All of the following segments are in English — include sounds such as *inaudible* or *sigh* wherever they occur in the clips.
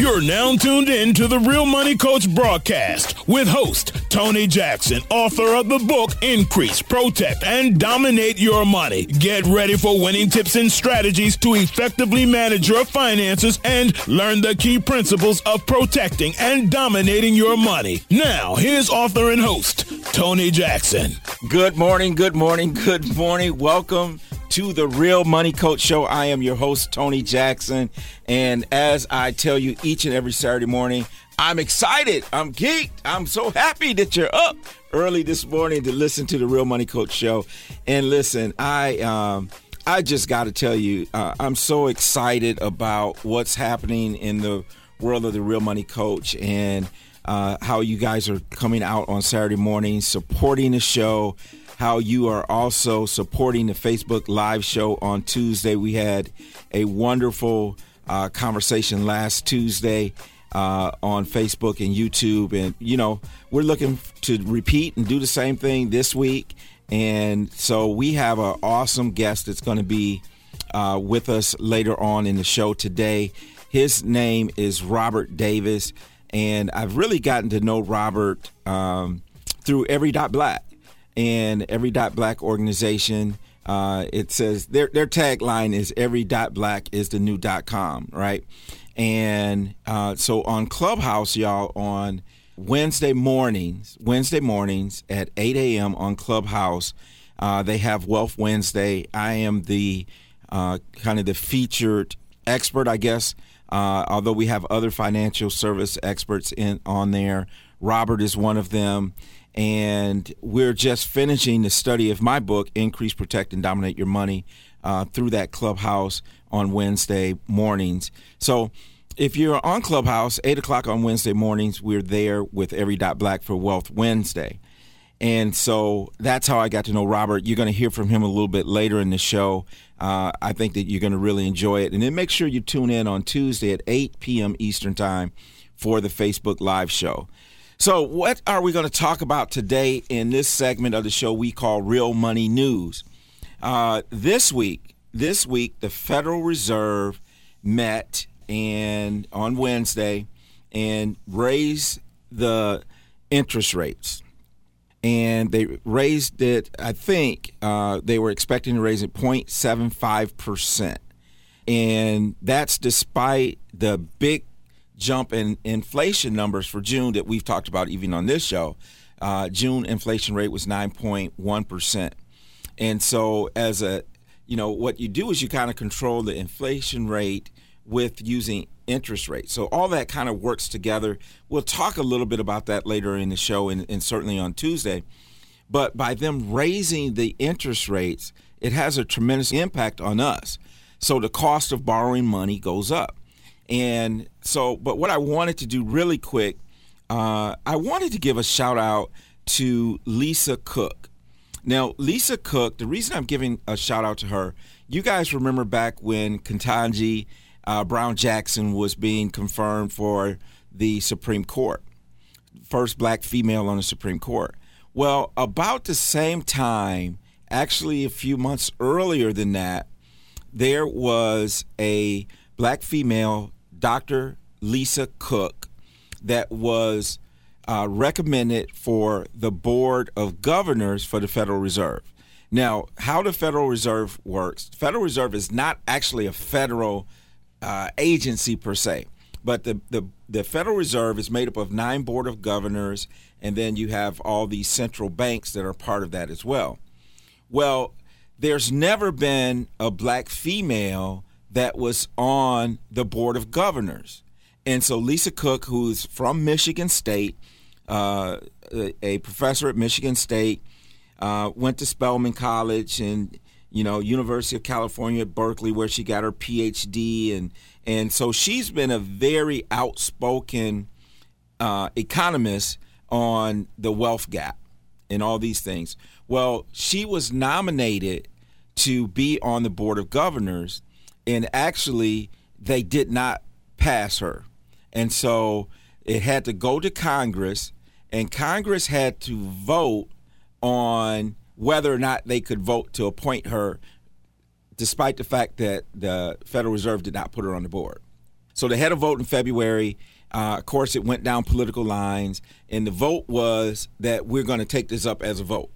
You're now tuned in to the Real Money Coach broadcast with host Tony Jackson, author of the book Increase, Protect, and Dominate Your Money. Get ready for winning tips and strategies to effectively manage your finances and learn the key principles of protecting and dominating your money. Now, here's author and host Tony Jackson. Good morning, good morning, good morning. Welcome to the Real Money Coach Show. I am your host, Tony Jackson. And as I tell you each and every Saturday morning, I'm excited. I'm geeked. I'm so happy that you're up early this morning to listen to the Real Money Coach Show. And listen, I um, I just got to tell you, uh, I'm so excited about what's happening in the world of the Real Money Coach and uh, how you guys are coming out on Saturday morning, supporting the show how you are also supporting the Facebook Live show on Tuesday. We had a wonderful uh, conversation last Tuesday uh, on Facebook and YouTube. And, you know, we're looking to repeat and do the same thing this week. And so we have an awesome guest that's going to be uh, with us later on in the show today. His name is Robert Davis. And I've really gotten to know Robert um, through Every Dot Black and Every Dot Black organization. Uh, it says their their tagline is Every Dot Black is the new dot com, right? And uh, so on Clubhouse, y'all, on Wednesday mornings, Wednesday mornings at 8 a.m. on Clubhouse, uh, they have Wealth Wednesday. I am the uh, kind of the featured expert, I guess. Uh, although we have other financial service experts in on there, Robert is one of them and we're just finishing the study of my book, Increase, Protect, and Dominate Your Money, uh, through that clubhouse on Wednesday mornings. So if you're on Clubhouse, 8 o'clock on Wednesday mornings, we're there with Every Dot Black for Wealth Wednesday. And so that's how I got to know Robert. You're going to hear from him a little bit later in the show. Uh, I think that you're going to really enjoy it. And then make sure you tune in on Tuesday at 8 p.m. Eastern Time for the Facebook Live show. So, what are we going to talk about today in this segment of the show we call Real Money News? Uh, this week, this week, the Federal Reserve met and on Wednesday and raised the interest rates. And they raised it, I think uh, they were expecting to raise it 0.75%. And that's despite the big jump in inflation numbers for June that we've talked about even on this show. Uh, June inflation rate was 9.1%. And so, as a, you know, what you do is you kind of control the inflation rate with using interest rates. So, all that kind of works together. We'll talk a little bit about that later in the show and, and certainly on Tuesday. But by them raising the interest rates, it has a tremendous impact on us. So, the cost of borrowing money goes up. And so, but what I wanted to do really quick, uh, I wanted to give a shout out to Lisa Cook. Now, Lisa Cook, the reason I'm giving a shout out to her, you guys remember back when Ketanji uh, Brown Jackson was being confirmed for the Supreme Court, first black female on the Supreme Court. Well, about the same time, actually a few months earlier than that, there was a black female Dr. Lisa Cook that was uh, recommended for the Board of Governors for the Federal Reserve. Now, how the Federal Reserve works, Federal Reserve is not actually a federal uh, agency per se, but the, the, the Federal Reserve is made up of nine Board of Governors, and then you have all these central banks that are part of that as well. Well, there's never been a black female that was on the board of governors. And so Lisa Cook, who's from Michigan State, uh, a professor at Michigan State, uh, went to Spelman College and you know University of California at Berkeley, where she got her PhD, and and so she's been a very outspoken uh, economist on the wealth gap and all these things. Well, she was nominated to be on the board of governors and actually they did not pass her. And so it had to go to Congress, and Congress had to vote on whether or not they could vote to appoint her, despite the fact that the Federal Reserve did not put her on the board. So they had a vote in February. Uh, of course, it went down political lines, and the vote was that we're going to take this up as a vote.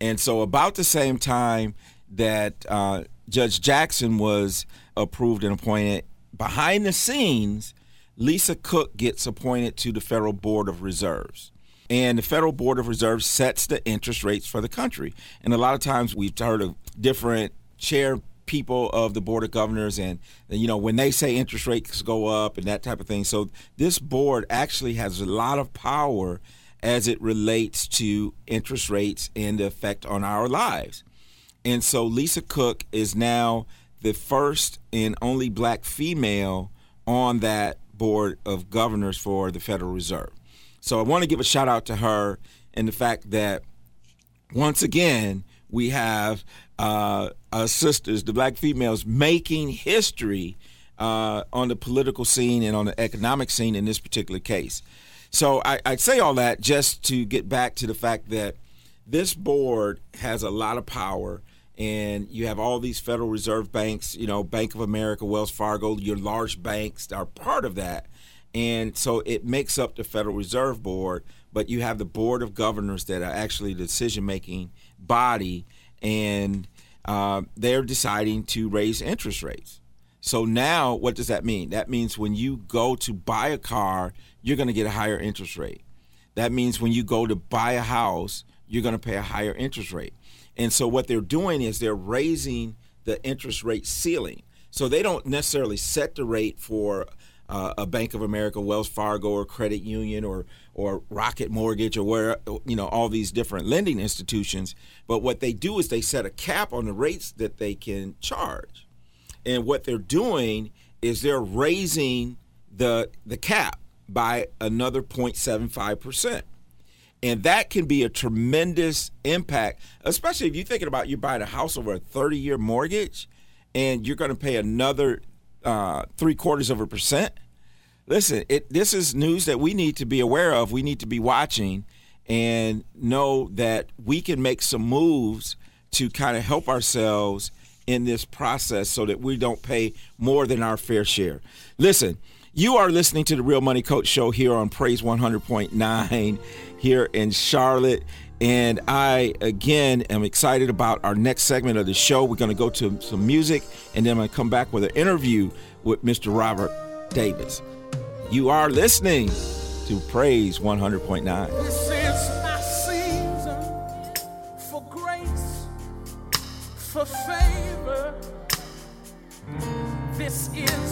And so, about the same time that uh, Judge Jackson was approved and appointed, behind the scenes, Lisa Cook gets appointed to the Federal Board of Reserves. And the Federal Board of Reserves sets the interest rates for the country. And a lot of times we've heard of different chair people of the board of governors and you know when they say interest rates go up and that type of thing so this board actually has a lot of power as it relates to interest rates and the effect on our lives and so lisa cook is now the first and only black female on that board of governors for the federal reserve so i want to give a shout out to her and the fact that once again we have uh, our sisters, the black females, making history uh, on the political scene and on the economic scene in this particular case. So I, I say all that just to get back to the fact that this board has a lot of power and you have all these Federal Reserve banks, you know, Bank of America, Wells Fargo, your large banks are part of that. And so it makes up the Federal Reserve Board, but you have the Board of Governors that are actually the decision making body, and uh, they're deciding to raise interest rates. So now, what does that mean? That means when you go to buy a car, you're going to get a higher interest rate. That means when you go to buy a house, you're going to pay a higher interest rate. And so, what they're doing is they're raising the interest rate ceiling. So, they don't necessarily set the rate for uh, a Bank of America, Wells Fargo, or credit union, or or Rocket Mortgage, or where you know all these different lending institutions. But what they do is they set a cap on the rates that they can charge, and what they're doing is they're raising the the cap by another 0.75 percent. And that can be a tremendous impact, especially if you're thinking about you buying a house over a 30 year mortgage and you're going to pay another uh, three quarters of a percent. Listen, it, this is news that we need to be aware of. We need to be watching and know that we can make some moves to kind of help ourselves in this process so that we don't pay more than our fair share. Listen, you are listening to the Real Money Coach Show here on Praise 100.9 here in Charlotte. And I, again, am excited about our next segment of the show. We're going to go to some music, and then I'm going to come back with an interview with Mr. Robert Davis. You are listening to Praise 100.9. This is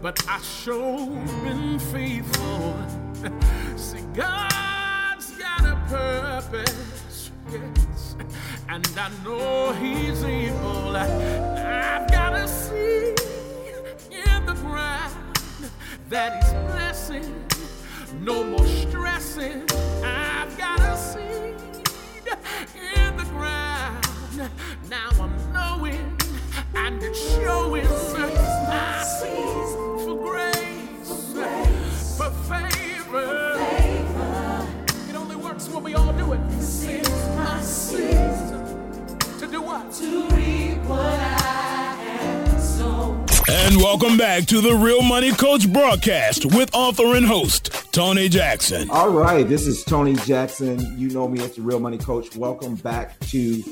but I sure been faithful. *laughs* See, God's got a purpose, yes, and I know He's able. I've got a seed in the ground that He's blessing. No more stressing. I've got a seed in the ground. Now I'm knowing and it's showing my season for grace, for favor. It only works when we all do it. This is my season to do what? To reap what I have sown. And welcome back to the Real Money Coach broadcast with author and host Tony Jackson. All right, this is Tony Jackson. You know me as the Real Money Coach. Welcome back to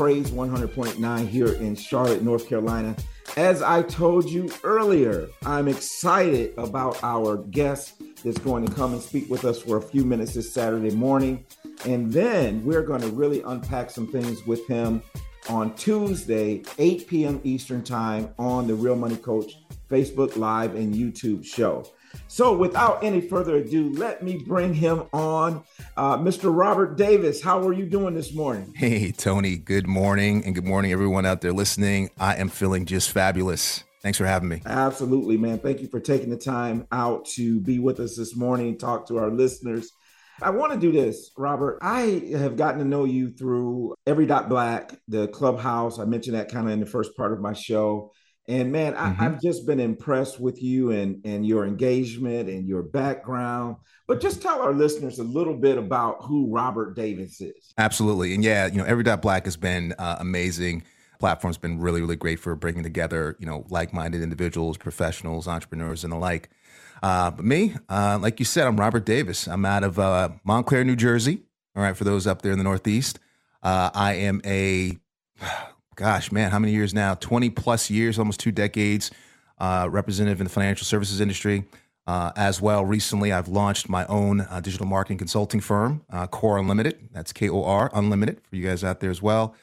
Praise 100.9 here in Charlotte, North Carolina. As I told you earlier, I'm excited about our guest that's going to come and speak with us for a few minutes this Saturday morning. And then we're going to really unpack some things with him on Tuesday, 8 p.m. Eastern Time on the Real Money Coach Facebook Live and YouTube show. So, without any further ado, let me bring him on. Uh, Mr. Robert Davis, how are you doing this morning? Hey, Tony, good morning, and good morning, everyone out there listening. I am feeling just fabulous. Thanks for having me. Absolutely, man. Thank you for taking the time out to be with us this morning, talk to our listeners. I want to do this, Robert. I have gotten to know you through Every Dot Black, the clubhouse. I mentioned that kind of in the first part of my show. And man, mm-hmm. I, have just been impressed with you and, and your engagement and your background. But just tell our listeners a little bit about who Robert Davis is. Absolutely. And yeah, you know, Every Dot Black has been uh, amazing platform's been really, really great for bringing together, you know, like-minded individuals, professionals, entrepreneurs, and the like. Uh, but me, uh, like you said, I'm Robert Davis. I'm out of uh, Montclair, New Jersey. All right, for those up there in the Northeast, uh, I am a, gosh, man, how many years now? 20 plus years, almost two decades, uh, representative in the financial services industry. Uh, as well, recently I've launched my own digital marketing consulting firm, KOR Unlimited. That's K O R Unlimited for you guys out there as well.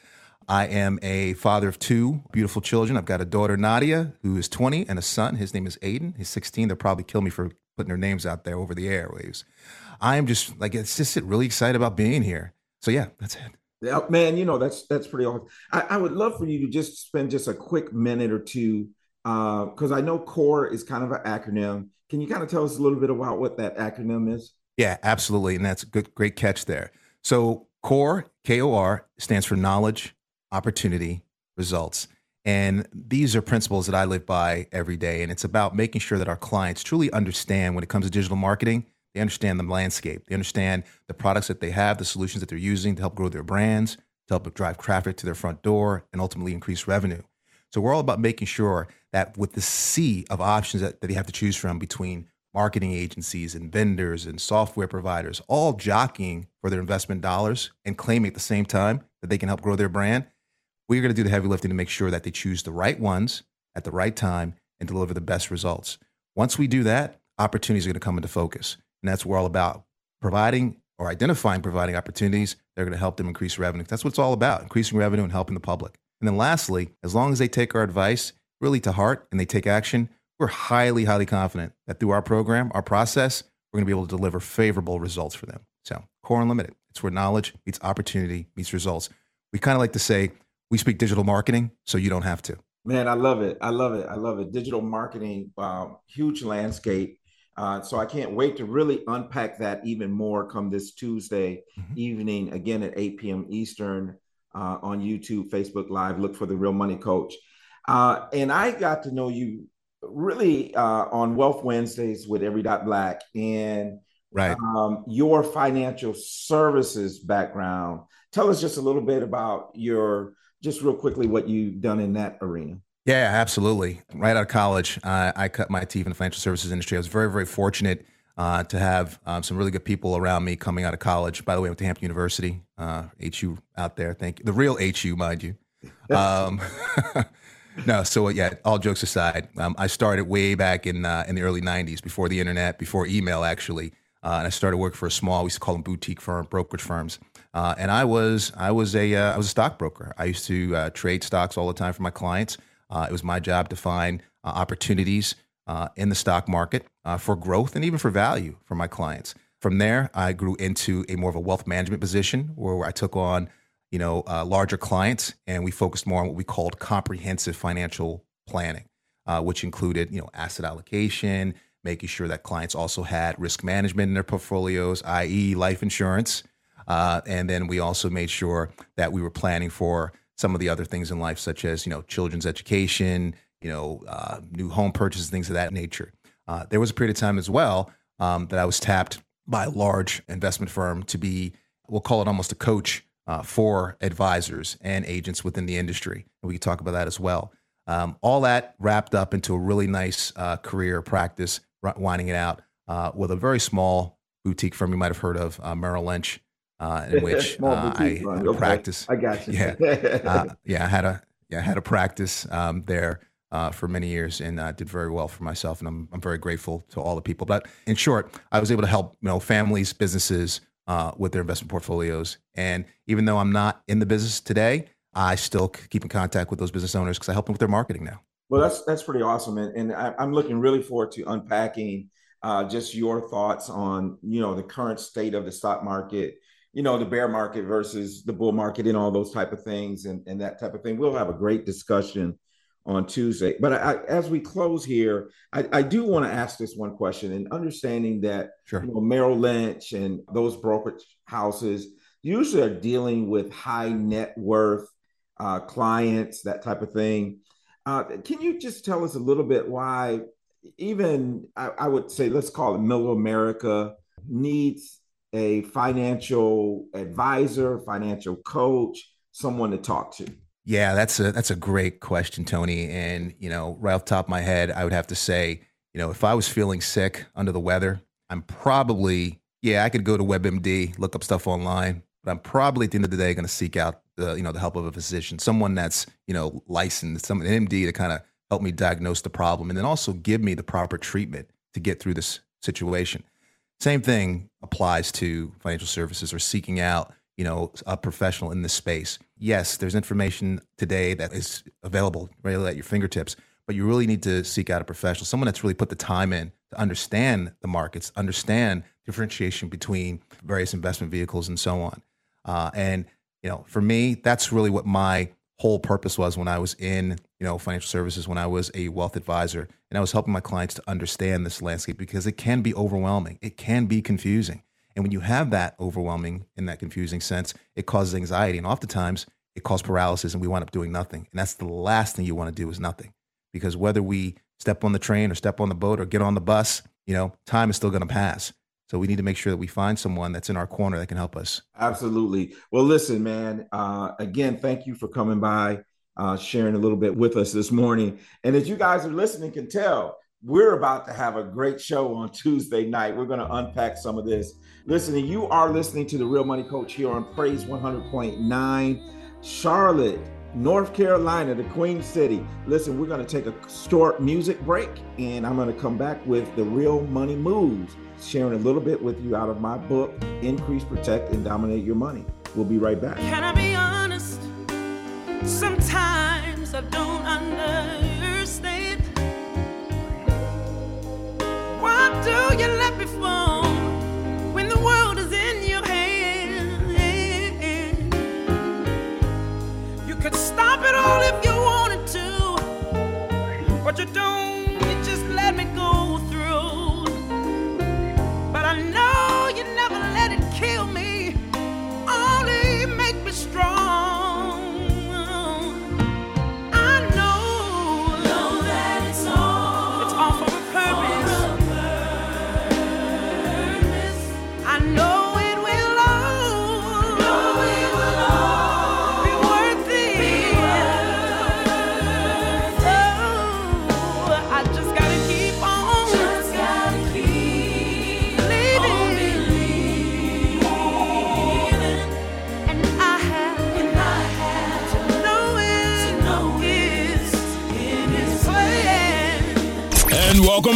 I am a father of two beautiful children. I've got a daughter, Nadia, who is 20, and a son. His name is Aiden. He's 16. They'll probably kill me for putting their names out there over the airwaves. I am just like, it's just really excited about being here. So, yeah, that's it. Yeah, man, you know, that's that's pretty awesome. I, I would love for you to just spend just a quick minute or two, because uh, I know KOR is kind of an acronym. Can you kind of tell us a little bit about what that acronym is? Yeah, absolutely. And that's a good, great catch there. So, KOR, K O R, stands for knowledge, opportunity, results. And these are principles that I live by every day. And it's about making sure that our clients truly understand when it comes to digital marketing, they understand the landscape, they understand the products that they have, the solutions that they're using to help grow their brands, to help drive traffic to their front door, and ultimately increase revenue. So we're all about making sure that with the sea of options that, that they have to choose from between marketing agencies and vendors and software providers, all jockeying for their investment dollars and claiming at the same time that they can help grow their brand, we're going to do the heavy lifting to make sure that they choose the right ones at the right time and deliver the best results. Once we do that, opportunities are going to come into focus. And that's what we're all about providing or identifying providing opportunities that are going to help them increase revenue. That's what it's all about increasing revenue and helping the public. And then lastly, as long as they take our advice really to heart and they take action, we're highly, highly confident that through our program, our process, we're going to be able to deliver favorable results for them. So, KOR Unlimited, it's where knowledge meets opportunity meets results. We kind of like to say, we speak digital marketing, so you don't have to. Man, I love it. I love it. I love it. Digital marketing, uh, huge landscape. Uh, so I can't wait to really unpack that even more come this Tuesday mm-hmm. evening, again at 8 p.m. Eastern uh, on YouTube, Facebook Live. Look for the Real Money Coach. Uh, and I got to know you really uh, on Wealth Wednesdays with Every Dot Black and right. Um, your financial services background. Tell us just a little bit about your just real quickly what you've done in that arena. Yeah, absolutely. Right out of college, uh, I cut my teeth in the financial services industry. I was very, very fortunate uh, to have um, some really good people around me coming out of college. By the way, I went to Hampton University, uh, HU out there. Thank you. The real HU, mind you. Um, *laughs* no, so yeah. All jokes aside, um, I started way back in uh, in the early '90s, before the internet, before email, actually. Uh, and I started working for a small, we used to call them boutique firm, brokerage firms. Uh, and I was I was a uh, was a stockbroker. I used to trade stocks all the time for my clients. Uh, it was my job to find uh, opportunities uh, in the stock market for growth and even for value for my clients. From there, I grew into a more of a wealth management position where I took on you know larger clients and we focused more on what we called comprehensive financial planning, which included you know asset allocation, making sure that clients also had risk management in their portfolios, i.e., life insurance. Uh, and then we also made sure that we were planning for some of the other things in life, such as you know children's education, you know, uh, new home purchases, things of that nature. Uh, there was a period of time as well um, that I was tapped by a large investment firm to be, we'll call it almost a coach uh, for advisors and agents within the industry. And we can talk about that as well. Um, all that wrapped up into a really nice uh, career practice, winding it out uh, with a very small boutique firm you might have heard of, Merrill Lynch uh, in *laughs* which uh, I okay. practice. I got you. yeah, *laughs* uh, yeah. I had a yeah, I had a practice um, there uh, for many years and uh, did very well for myself, and I'm I'm very grateful to all the people. But in short, I was able to help you know families, businesses uh, with their investment portfolios, and even though I'm not in the business today, I still keep in contact with those business owners because I help them with their marketing now. Well, that's that's pretty awesome, and, and I, I'm looking really forward to unpacking uh, just your thoughts on you know the current state of the stock market you know the bear market versus the bull market and all those type of things and, and that type of thing we'll have a great discussion on Tuesday. But I, as we close here, I, I do want to ask this one question and understanding that Sure. you know, Merrill Lynch and those brokerage houses usually are dealing with high net worth uh, clients, that type of thing. Uh, can you just tell us a little bit why, even I, I would say, let's call it middle America, needs a financial advisor, financial coach, someone to talk to? Yeah, that's a that's a great question, Tony. And you know, right off top of my head, I would have to say, you know, if I was feeling sick under the weather, I'm probably yeah, I could go to WebMD, look up stuff online, but I'm probably at the end of the day going to seek out the you know the help of a physician, someone that's you know licensed, some an MD to kind of help me diagnose the problem, and then also give me the proper treatment to get through this situation. Same thing applies to financial services or seeking out you know a professional in this space. Yes, there's information today that is available right at your fingertips, but you really need to seek out a professional, someone that's really put the time in to understand the markets, understand differentiation between various investment vehicles and so on. Uh, and you know, for me, that's really what my whole purpose was when I was in you know financial services, when I was a wealth advisor, and I was helping my clients to understand this landscape because it can be overwhelming, it can be confusing, and when you have that overwhelming in that confusing sense, it causes anxiety, and oftentimes it causes paralysis, and we wind up doing nothing. And that's the last thing you want to do is nothing, because whether we step on the train or step on the boat or get on the bus, you know, time is still going to pass. So we need to make sure that we find someone that's in our corner that can help us. Absolutely. Well, listen, man. Uh, again, thank you for coming by, uh, sharing a little bit with us this morning. And as you guys are listening, can tell we're about to have a great show on Tuesday night. We're going to unpack some of this. Listening, you are listening to the Real Money Coach here on Praise 100.9, Charlotte. North Carolina, the Queen City. Listen, we're going to take a short music break and I'm going to come back with the real money moves, sharing a little bit with you out of my book, Increase, Protect, and Dominate Your Money. We'll be right back. Can I be honest? Sometimes I don't understand. Do you let me fall when the world is in your hand? You could stop it all if you wanted to, but you don't.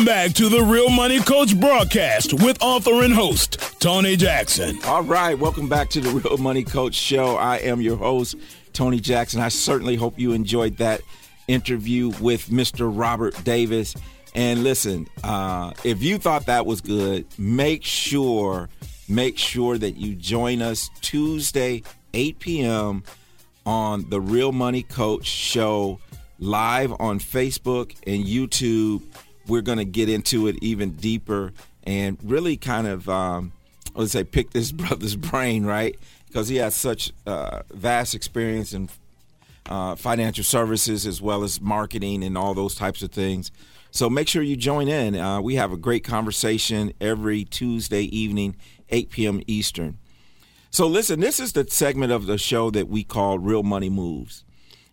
Welcome back to the Real Money Coach broadcast with author and host Tony Jackson. All right, welcome back to the Real Money Coach Show. I am your host, Tony Jackson. I certainly hope you enjoyed that interview with Mr. Robert Davis. And listen, uh, if you thought that was good, make sure, make sure that you join us Tuesday, 8 p.m. on the Real Money Coach Show live on Facebook and YouTube. We're going to get into it even deeper and really kind of, um, let's say, pick this *laughs* brother's brain, right? Because he has such uh, vast experience in uh, financial services as well as marketing and all those types of things. So make sure you join in. Uh, we have a great conversation every Tuesday evening, 8 p.m. Eastern. So listen, this is the segment of the show that we call Real Money Moves.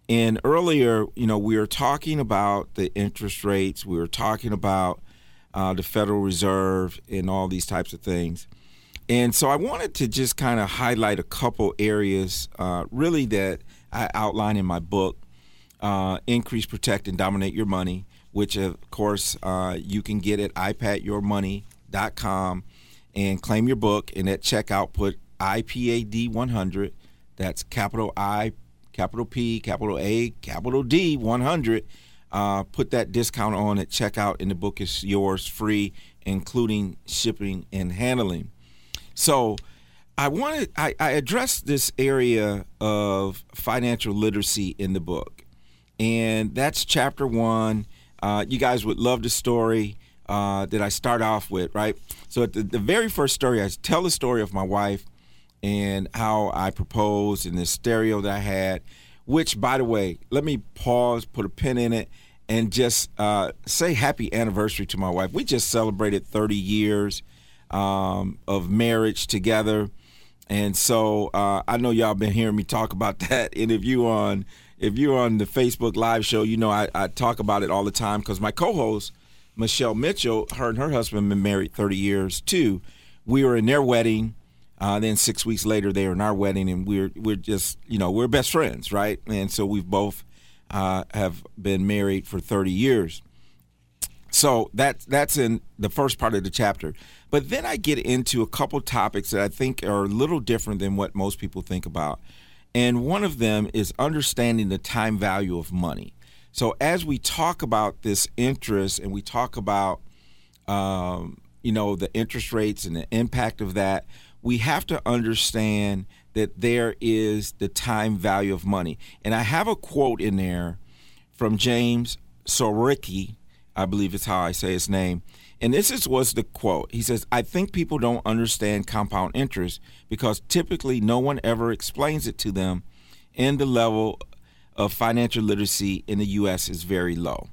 And earlier, you know, we were talking about the interest rates, we were talking about uh, the Federal Reserve and all these types of things. And so I wanted to just kind of highlight a couple areas, uh, really, that I outline in my book, uh, Increase, Protect, and Dominate Your Money, which, of course, uh, you can get at ipadyourmoney.com and claim your book. And at checkout, put IPAD 100. That's capital I, capital P, capital A, capital D 100. Uh, put that discount on at checkout, and the book is yours free, including shipping and handling. So, I wanted I, I addressed this area of financial literacy in the book, and that's chapter one. Uh, you guys would love the story uh, that I start off with, right? So, at the, the very first story, I tell the story of my wife and how I proposed and the stereo that I had. Which, by the way, let me pause, put a pin in it, and just uh, say happy anniversary to my wife. We just celebrated 30 years um, of marriage together. And so uh, I know y'all been hearing me talk about *laughs* that. And if you on if you're on the Facebook live show, you know I, I talk about it all the time because my co-host Michelle Mitchell, her and her husband been married 30 years too. We were in their wedding. Uh, then six weeks later, they were in our wedding, and we're we're just you know we're best friends, right? And so we've both uh, have been married for 30 years. So that that's in the first part of the chapter. But then I get into a couple topics that I think are a little different than what most people think about. And one of them is understanding the time value of money. So as we talk about this interest and we talk about um, you know the interest rates and the impact of that, we have to understand that there is the time value of money. And I have a quote in there from James Surowiecki, I believe is how I say his name. And this is was the quote. He says, "I think people don't understand compound interest because typically no one ever explains it to them, and the level of financial literacy in the U.S. is very low."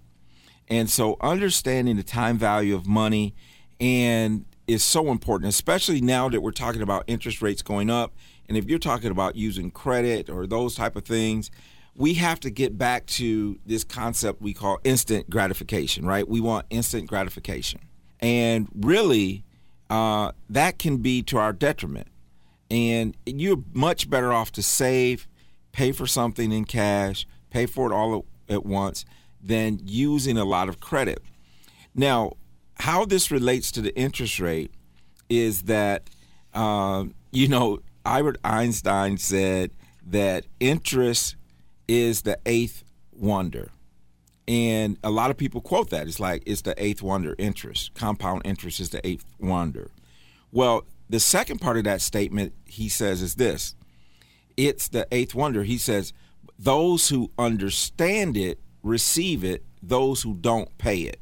And so, understanding the time value of money and is so important, especially now that we're talking about interest rates going up. And if you're talking about using credit or those type of things, we have to get back to this concept we call instant gratification, right? We want instant gratification. And really, uh, that can be to our detriment. And you're much better off to save, pay for something in cash, pay for it all at once, than using a lot of credit. Now, how this relates to the interest rate is that, uh, you know, Albert Einstein said that interest is the eighth wonder. And a lot of people quote that. It's like it's the eighth wonder interest. Compound interest is the eighth wonder. Well, the second part of that statement he says is this it's the eighth wonder. He says, those who understand it receive it, those who don't pay it.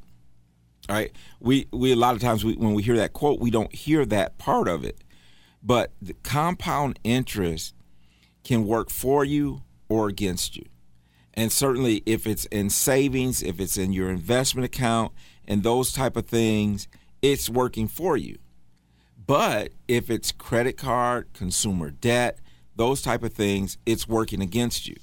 Right. We we a lot of times we, when we hear that quote, we don't hear that part of it. But the compound interest can work for you or against you. And certainly if it's in savings, if it's in your investment account and those type of things, it's working for you. But if it's credit card, consumer debt, those type of things, it's working against you.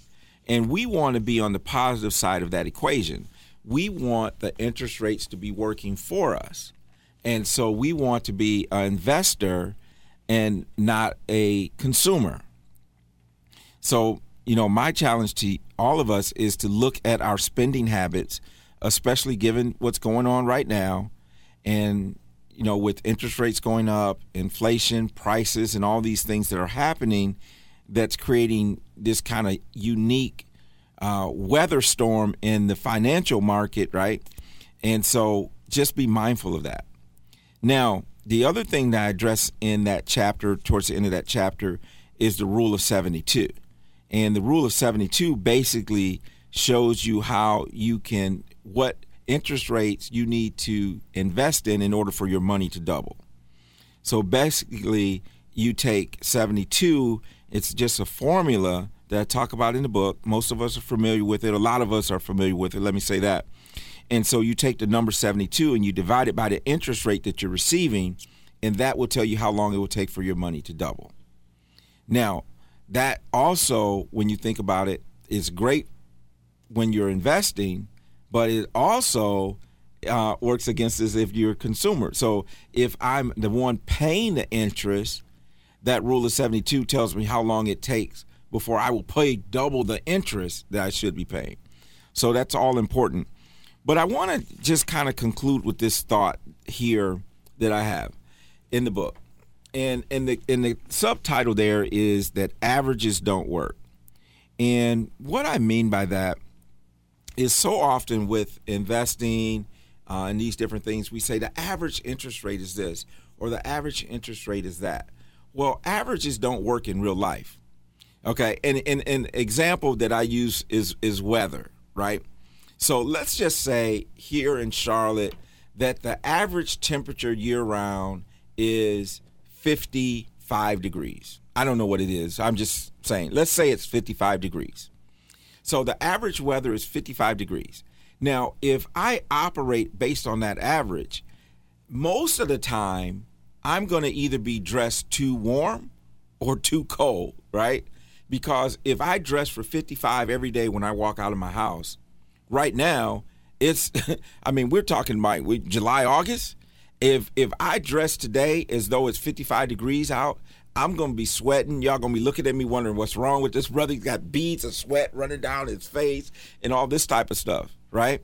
And we want to be on the positive side of that equation. We want the interest rates to be working for us. And so we want to be an investor and not a consumer. So you know, my challenge to all of us is to look at our spending habits, especially given what's going on right now. And, you know, with interest rates going up, inflation, prices, and all these things that are happening, that's creating this kind of unique uh, weather storm in the financial market, right? And so just be mindful of that. Now, the other thing that I address in that chapter, towards the end of that chapter, is the rule of 72. And the rule of 72 basically shows you how you can, what interest rates you need to invest in in order for your money to double. So basically, you take 72, it's just a formula that I talk about in the book. Most of us are familiar with it. A lot of us are familiar with it. Let me say that. And so you take the number 72 and you divide it by the interest rate that you're receiving, and that will tell you how long it will take for your money to double. Now, that also, when you think about it, is great when you're investing, but it also uh, works against us if you're a consumer. So if I'm the one paying the interest, that rule of 72 tells me how long it takes before I will pay double the interest that I should be paying. So that's all important. But I want to just kind of conclude with this thought here that I have in the book and and the and the subtitle there is that averages don't work. And what I mean by that is so often with investing uh, and these different things, we say the average interest rate is this or the average interest rate is that. Well, averages don't work in real life. Okay, and, an example that I use is is weather. right? So let's just say here in Charlotte that the average temperature year round is 55 degrees. I don't know what it is. I'm just saying. Let's say it's 55 degrees. So the average weather is 55 degrees. Now, if I operate based on that average, most of the time I'm going to either be dressed too warm or too cold, right? Because if I dress for 55 every day when I walk out of my house, right now it's *laughs* I mean, we're talking about July, August. If if I dress today as though it's 55 degrees out, I'm gonna be sweating. Y'all gonna be looking at me wondering what's wrong with this brother. He's got beads of sweat running down his face and all this type of stuff, right?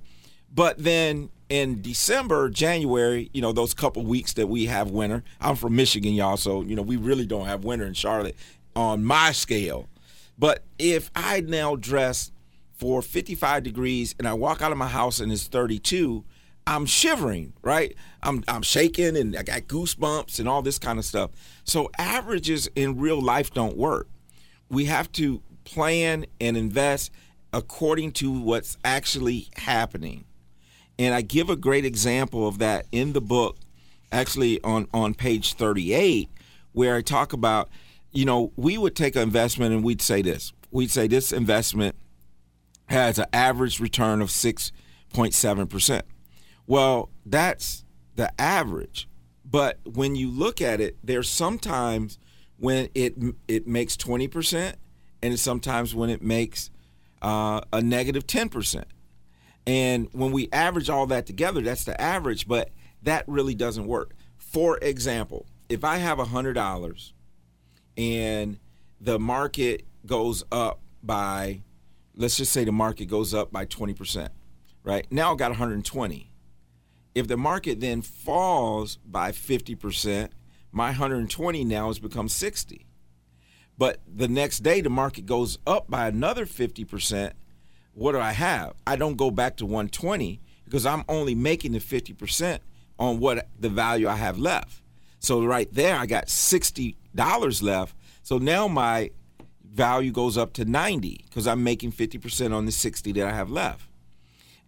But then in December, January, you know, those couple weeks that we have winter. I'm from Michigan, y'all, so you know we really don't have winter in Charlotte on my scale. But if I now dress for 55 degrees and I walk out of my house and it's 32, I'm shivering, right? I'm I'm shaking and I got goosebumps and all this kind of stuff. So averages in real life don't work. We have to plan and invest according to what's actually happening. And I give a great example of that in the book, actually on, on page 38, where I talk about, you know, we would take an investment and we'd say this. We'd say this investment has an average return of 6.7%. Well, that's the average. But when you look at it, there's sometimes when it it makes 20% and sometimes when it makes uh, a negative 10%. And when we average all that together, that's the average, but that really doesn't work. For example, if I have $100 and the market goes up by, let's just say the market goes up by 20%, right? Now I've got 120 if the market then falls by 50%, my 120 now has become 60. But the next day the market goes up by another 50%, what do I have? I don't go back to 120 because I'm only making the 50% on what the value I have left. So right there I got $60 left. So now my value goes up to 90 because I'm making 50% on the 60 that I have left.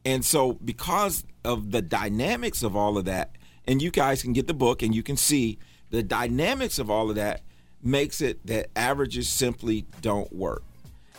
And so, because of the dynamics of all of that, and you guys can get the book and you can see the dynamics of all of that makes it that averages simply don't work.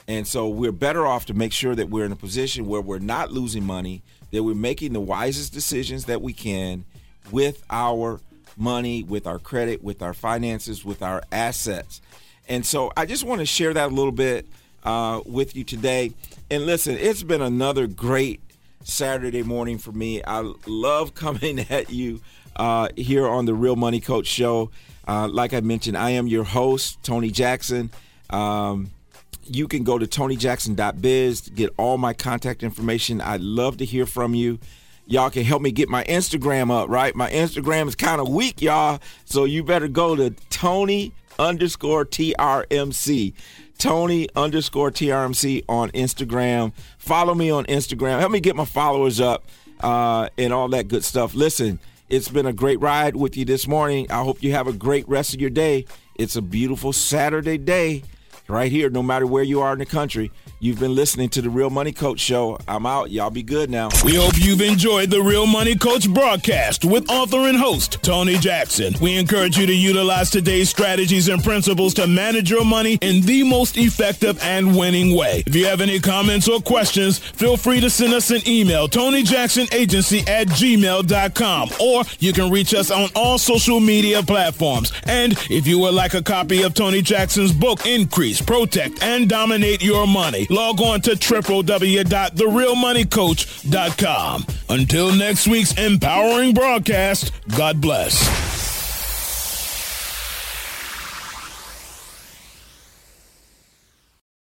And so, we're better off to make sure that we're in a position where we're not losing money, that we're making the wisest decisions that we can with our money, with our credit, with our finances, with our assets. And so, I just want to share that a little bit uh, with you today. And listen, it's been another great Saturday morning for me. I love *laughs* coming at you uh, here on the Real Money Coach Show. Uh, like I mentioned, I am your host, Tony Jackson. Um, you can go to tonyjackson.biz to get all my contact information. I'd love to hear from you. Y'all can help me get my Instagram up, right? My Instagram is kind of weak, y'all. So you better go to Tony underscore TRMC. Tony underscore TRMC on Instagram. Follow me on Instagram. Help me get my followers up uh, and all that good stuff. Listen, it's been a great ride with you this morning. I hope you have a great rest of your day. It's a beautiful Saturday day right here, no matter where you are in the country. You've been listening to the Real Money Coach Show. I'm out. Y'all be good now. We hope you've enjoyed the Real Money Coach broadcast with author and host Tony Jackson. We encourage you to utilize today's strategies and principles to manage your money in the most effective and winning way. If you have any comments or questions, feel free to send us an email, TonyJacksonAgency at gmail.com, or you can reach us on all social media platforms. And if you would like a copy of Tony Jackson's book, Increase, Protect, and Dominate Your Money, log on to www.therealmoneycoach.com. Until next week's empowering broadcast, God bless.